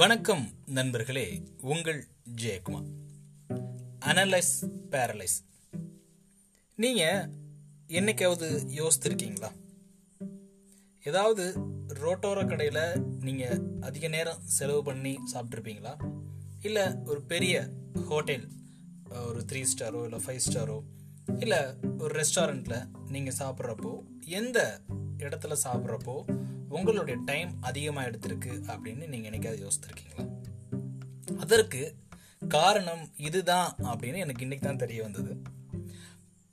வணக்கம் நண்பர்களே உங்கள் ஜெயக்குமார். அனலைஸ் பேரலைஸ் நீங்க என்னைக்காவது யோசித்திருக்கீங்களா? ஏதாவது ரோட்டோர கடையில் நீங்க அதிக நேரம் செலவு பண்ணி சாப்பிட்ருப்பீங்களா இல்லை ஒரு பெரிய ஹோட்டல் ஒரு த்ரீ ஸ்டாரோ இல்லை ஃபைவ் ஸ்டாரோ இல்லை ஒரு ரெஸ்டாரண்ட்டில் நீங்கள் சாப்பிட்றப்போ எந்த இடத்துல சாப்பிட்றப்போ உங்களுடைய டைம் அதிகமாக எடுத்திருக்கு அப்படின்னு நீங்கள் என்னைக்காவது யோசித்துருக்கீங்களா? அதற்கு காரணம் இதுதான் அப்படின்னு எனக்கு இன்னைக்கு தான் தெரிய வந்தது.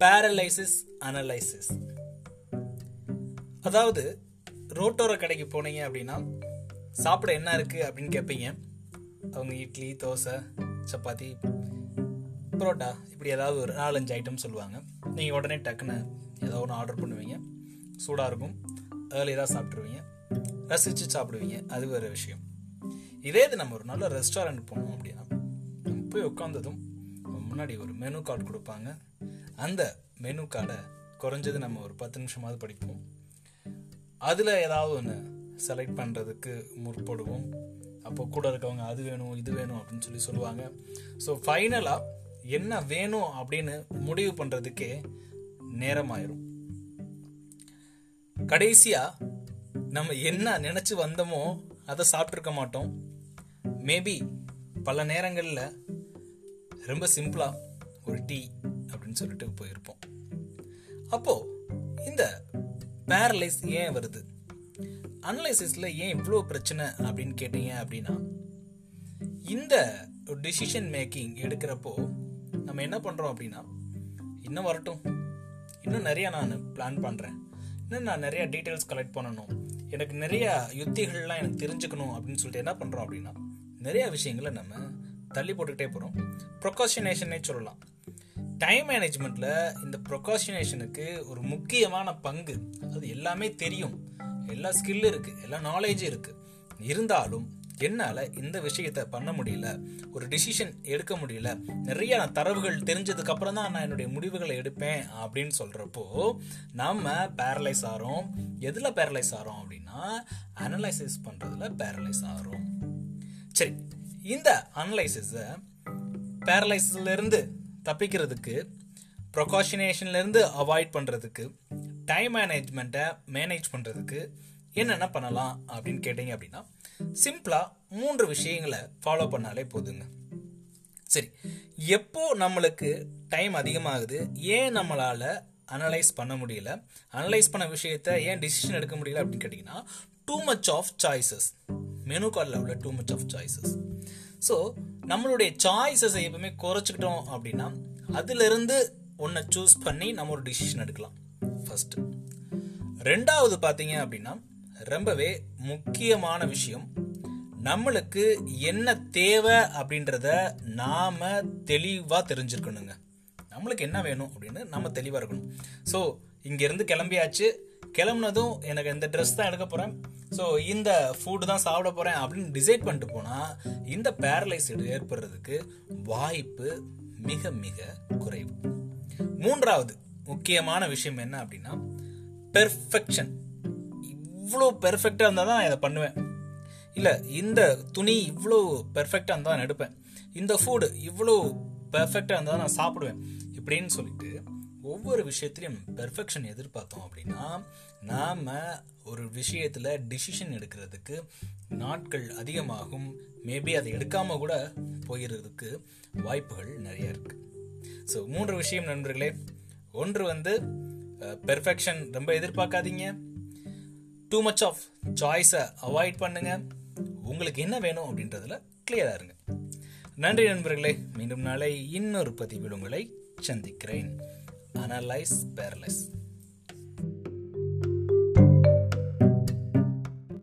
பேரலைசிஸ் அனலைசிஸ் அதாவது ரோட்டோர கடைக்கு போனீங்க அப்படின்னா சாப்பிட என்ன இருக்கு அப்படின்னு கேட்பீங்க அவங்க இட்லி தோசை சப்பாத்தி பரோட்டா இப்படி ஏதாவது ஒரு நாலஞ்சு ஐட்டம் சொல்லுவாங்க. நீங்கள் உடனே டக்குன்னு ஏதோ ஒன்று ஆர்டர் பண்ணுவீங்க. சூடாக இருக்கும். ஏர்லியராக சாப்பிட்ருவீங்க ரசித்து சாப்பிடுவீங்க. அது வேறு விஷயம். இதே இது நம்ம ஒரு நல்ல ரெஸ்டாரண்ட் போனோம் அப்படின்னா நம்ம போய் உட்காந்ததும் முன்னாடி ஒரு மெனு கார்டு கொடுப்பாங்க. அந்த மெனு கார்டை குறைஞ்சது நம்ம ஒரு பத்து நிமிஷமாவது படிப்போம். அதில் ஏதாவது ஒன்று செலக்ட் பண்ணுறதுக்கு முற்படுவோம். அப்போ கூட இருக்கவங்க அது வேணும் இது வேணும் அப்படின்னு சொல்லி சொல்லுவாங்க. ஸோ ஃபைனலாக என்ன வேணும் அப்படின்னு முடிவு பண்ணுறதுக்கே நேரமாயிரும் கடைசியாக நம்ம என்ன நினச்சி வந்தோமோ அதை சாப்பிட்ருக்க மாட்டோம். மேபி பல நேரங்களில் ரொம்ப சிம்பிளாக ஒரு டீ அப்படின்னு சொல்லிட்டு போயிருப்போம். அப்போது இந்த பேரலைஸ் ஏன் வருது? அனலைசிஸில் ஏன் இவ்வளோ பிரச்சனை அப்படின்னு கேட்டீங்க அப்படின்னா இந்த டிசிஷன் மேக்கிங் எடுக்கிறப்போ நம்ம என்ன பண்ணுறோம் அப்படின்னா இன்னும் வரட்டும். இன்னும் நிறையா நான் பிளான் பண்ணுறேன் இன்னும் நான் நிறைய டீட்டெயில்ஸ் கலெக்ட் பண்ணணும். எனக்கு நிறைய யுத்திகள்லாம் எனக்கு தெரிஞ்சுக்கணும் அப்படின்னு சொல்லிட்டு என்ன பண்ணுறோம் அப்படின்னா நிறைய விஷயங்களை நம்ம தள்ளி போட்டுக்கிட்டே போகிறோம் ப்ரொகாஷினேஷனே சொல்லலாம். டைம் மேனேஜ்மெண்ட்டில் இந்த ப்ரொகாஷினேஷனுக்கு ஒரு முக்கியமான பங்கு. அது எல்லாமே தெரியும். எல்லா ஸ்கில் இருக்குது எல்லா நாலேஜும் இருக்குது இருந்தாலும் என்னால் இந்த விஷயத்த பண்ண முடியல ஒரு டிசிஷன் எடுக்க முடியல. நிறைய நான் தரவுகள் தெரிஞ்சதுக்கு அப்புறம் தான் நான் என்னுடைய முடிவுகளை எடுப்பேன் அப்படின்னு சொல்கிறப்போ நம்ம பேரலைஸ் ஆகிறோம் எதில் பேரலைஸ் ஆகிறோம் அப்படின்னா அனலைசிஸ் பண்ணுறதுல பேரலைஸ் ஆகிறோம் சரி இந்த அனலைசிஸை பேரலைசிஸ்லேருந்து தப்பிக்கிறதுக்கு ப்ரொகாஷினேஷன்லேருந்து அவாய்ட் பண்ணுறதுக்கு டைம் மேனேஜ்மெண்ட்டை மேனேஜ் பண்ணுறதுக்கு என்னென்ன பண்ணலாம் அப்படின்னு கேட்டீங்க அப்படின்னா சிம்பிளாக மூன்று விஷயங்களை ஃபாலோ பண்ணாலே போதுங்க. சரி எப்போ நம்மளுக்கு டைம் அதிகமாகுது ஏன் நம்மளால் அனலைஸ் பண்ண முடியல அனலைஸ் பண்ண விஷயத்த ஏன் டிசிஷன் எடுக்க முடியல அப்படின்னு கேட்டிங்கன்னா too much of choices menu கார்டில் உள்ள too much of choices so நம்மளுடைய சாய்ஸஸை எப்பவுமே குறைச்சிக்கிட்டோம் அப்படின்னா அதிலிருந்து ஒன்றை சூஸ் பண்ணி நம்ம ஒரு டிசிஷன் எடுக்கலாம். ஃபஸ்ட்டு ரெண்டாவது பார்த்தீங்க அப்படின்னா ரொம்பவே முக்கியமான விஷயம். நம்மளுக்கு என்ன தேவை அப்படின்றத நாம தெளிவாக தெரிஞ்சிருக்கணுங்க. நம்மளுக்கு என்ன வேணும் அப்படின்னு நம்ம தெளிவாக இருக்கணும். ஸோ இங்கேருந்து கிளம்பியாச்சு. கிளம்புனதும் எனக்கு இந்த ட்ரெஸ் தான் எடுக்க போகிறேன் ஸோ இந்த ஃபுட்டு தான் சாப்பிட போகிறேன் அப்படின்னு டிசைட் பண்ணிட்டு போனால் இந்த பேரலைஸ் ஏற்படுறதுக்கு வாய்ப்பு மிக மிக குறைவு. மூன்றாவது முக்கியமான விஷயம் என்ன அப்படின்னா பெர்ஃபெக்ஷன் இவ்வளோ பெர்ஃபெக்டாக இருந்தால் தான் நான் இதை பண்ணுவேன். இல்லை இந்த துணி இவ்வளோ பெர்ஃபெக்டாக இருந்தால் நான் எடுப்பேன். இந்த ஃபுட்டு இவ்வளோ பெர்ஃபெக்டாக இருந்தால் நான் சாப்பிடுவேன். இப்படின்னு சொல்லிட்டு ஒவ்வொரு விஷயத்திலையும் பெர்ஃபெக்ஷன் எதிர்பார்த்தோம் அப்படின்னா நாம் ஒரு விஷயத்தில் டிசிஷன் எடுக்கிறதுக்கு நாட்கள் அதிகமாகும். மேபி அதை எடுக்காமல் கூட போயிடுறதுக்கு வாய்ப்புகள் நிறைய இருக்குது ஸோ மூன்று விஷயம் நண்பர்களே. ஒன்று வந்து பெர்ஃபெக்ஷன் ரொம்ப எதிர்பார்க்காதீங்க. டூ மச் ஆஃப் சாய்ஸை அவாய்ட் பண்ணுங்க. உங்களுக்கு என்ன வேணும் அப்படின்றதுல கிளியராக இருங்க. நன்றி நண்பர்களே மீண்டும் நாளை இன்னொரு பதிவில் உங்களை சந்திக்கிறேன். Analyse paralyse